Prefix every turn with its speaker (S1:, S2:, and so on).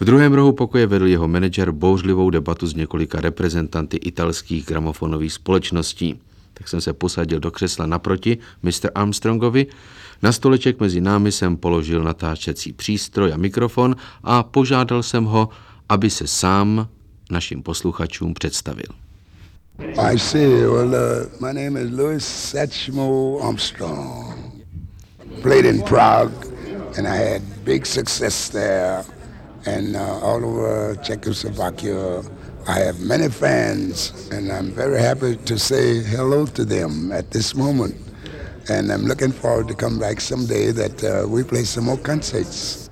S1: V druhém rohu pokoje vedl jeho manažer bouřlivou debatu s několika reprezentanty italských gramofonových společností. Tak jsem se posadil do křesla naproti Mr. Armstrongovi, na stoleček mezi námi jsem položil natáčecí přístroj a mikrofon a požádal jsem ho, aby se sám našim posluchačům představil.
S2: I see. Well, uh, my name is Louis Satchmo Armstrong. Played in Prague, and I had big success there, and uh, all over Czechoslovakia. I have many fans, and I'm very happy to say hello to them at this moment. And I'm looking forward to come back someday that uh, we play some more concerts.